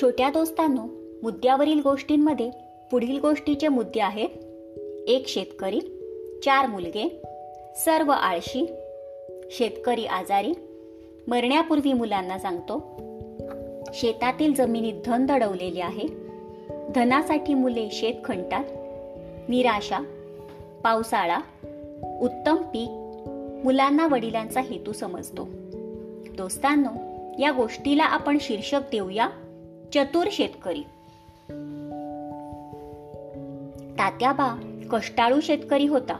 छोट्या दोस्तांनो मुद्द्यावरील गोष्टींमध्ये पुढील गोष्टीचे मुद्दे आहेत. एक शेतकरी चार मुलगे सर्व आळशी शेतकरी आजारी मरण्यापूर्वी मुलांना सांगतो शेतातील जमिनीत धन दडवलेले आहे. धनासाठी मुले शेत खणतात. निराशा पावसाळा उत्तम पीक मुलांना वडिलांचा हेतू समजतो. दोस्तांनो या गोष्टीला आपण शीर्षक देऊया. चतुर शेतकरी. तात्याबा कष्टाळू शेतकरी होता.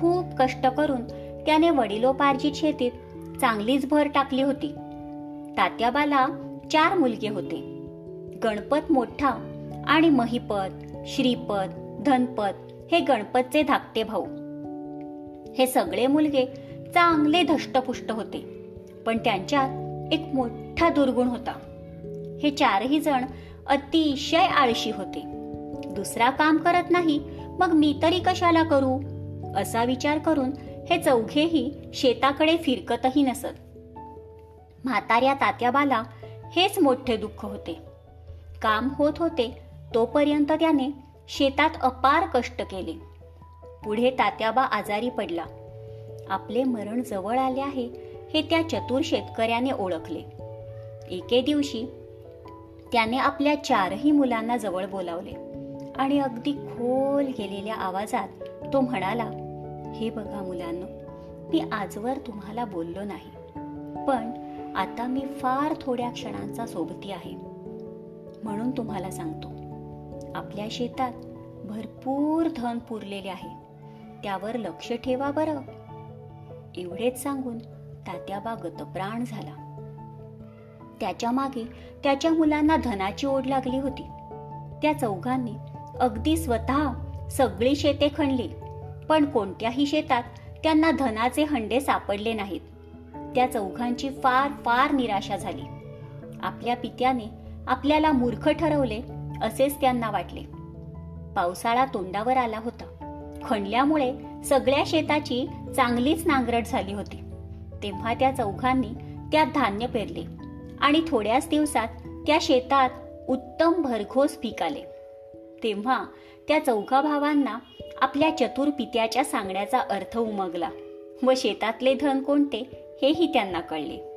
खूप कष्ट करून त्याने वडिलोपार्जित शेतीत चांगलीच भर टाकली होती. तात्याबाला चार मुलगे होते. गणपत मोठा आणि महिपत श्रीपद धनपत हे गणपतचे धाकटे भाऊ. हे सगळे मुलगे चांगले धष्टपुष्ट होते. पण त्यांच्यात एक मोठा दुर्गुण होता. हे चारही जण अतिशय आळशी होते. दुसरा काम करत नाही मग मी तरी कशाला करू? असा विचार करून हे चौघेही शेताकडे फिरकतही नसत. म्हाताऱ्या तात्याबाला हेच मोठे दुःख होते. काम होत होते तोपर्यंत त्याने शेतात अपार कष्ट केले. पुढे तात्याबा आजारी पडला. आपले मरण जवळ आले आहे हे त्या चतुर शेतकऱ्याने ओळखले. एके दिवशी त्याने आपल्या चारही मुलांना जवळ बोलावले. आणि अगदी खोल गेलेल्या आवाजात तो म्हणाला हे बघा मुलांना मी आजवर तुम्हाला बोललो नाही पण आता मी फार थोड्या क्षणांचा सोबती आहे. म्हणून तुम्हाला सांगतो आपल्या शेतात भरपूर धन पुरलेले आहे त्यावर लक्ष ठेवा बरं. एवढेच सांगून तात्याबा गतप्राण झाला. त्याच्यामागे त्याच्या मुलांना धनाची ओढ लागली होती. त्या चौघांनी अगदी स्वतः सगळी शेते खणली पण कोणत्याही शेतात त्यांना धनाचे हंडे सापडले नाहीत. त्या चौघांची फार फार निराशा झाली. आपल्या पित्याने आपल्याला मूर्ख ठरवले असेच त्यांना वाटले. पावसाळा तोंडावर आला होता. खणल्यामुळे सगळ्या शेताची चांगलीच नांगरट झाली होती. तेव्हा त्या चौघांनी त्यात धान्य पेरले. आणि थोड्याच दिवसात त्या शेतात उत्तम भरघोस पीक आले. तेव्हा त्या चौघा भावांना आपल्या चतुर पित्याच्या सांगण्याचा अर्थ उमगला व शेतातले धन कोणते हेही त्यांना कळले.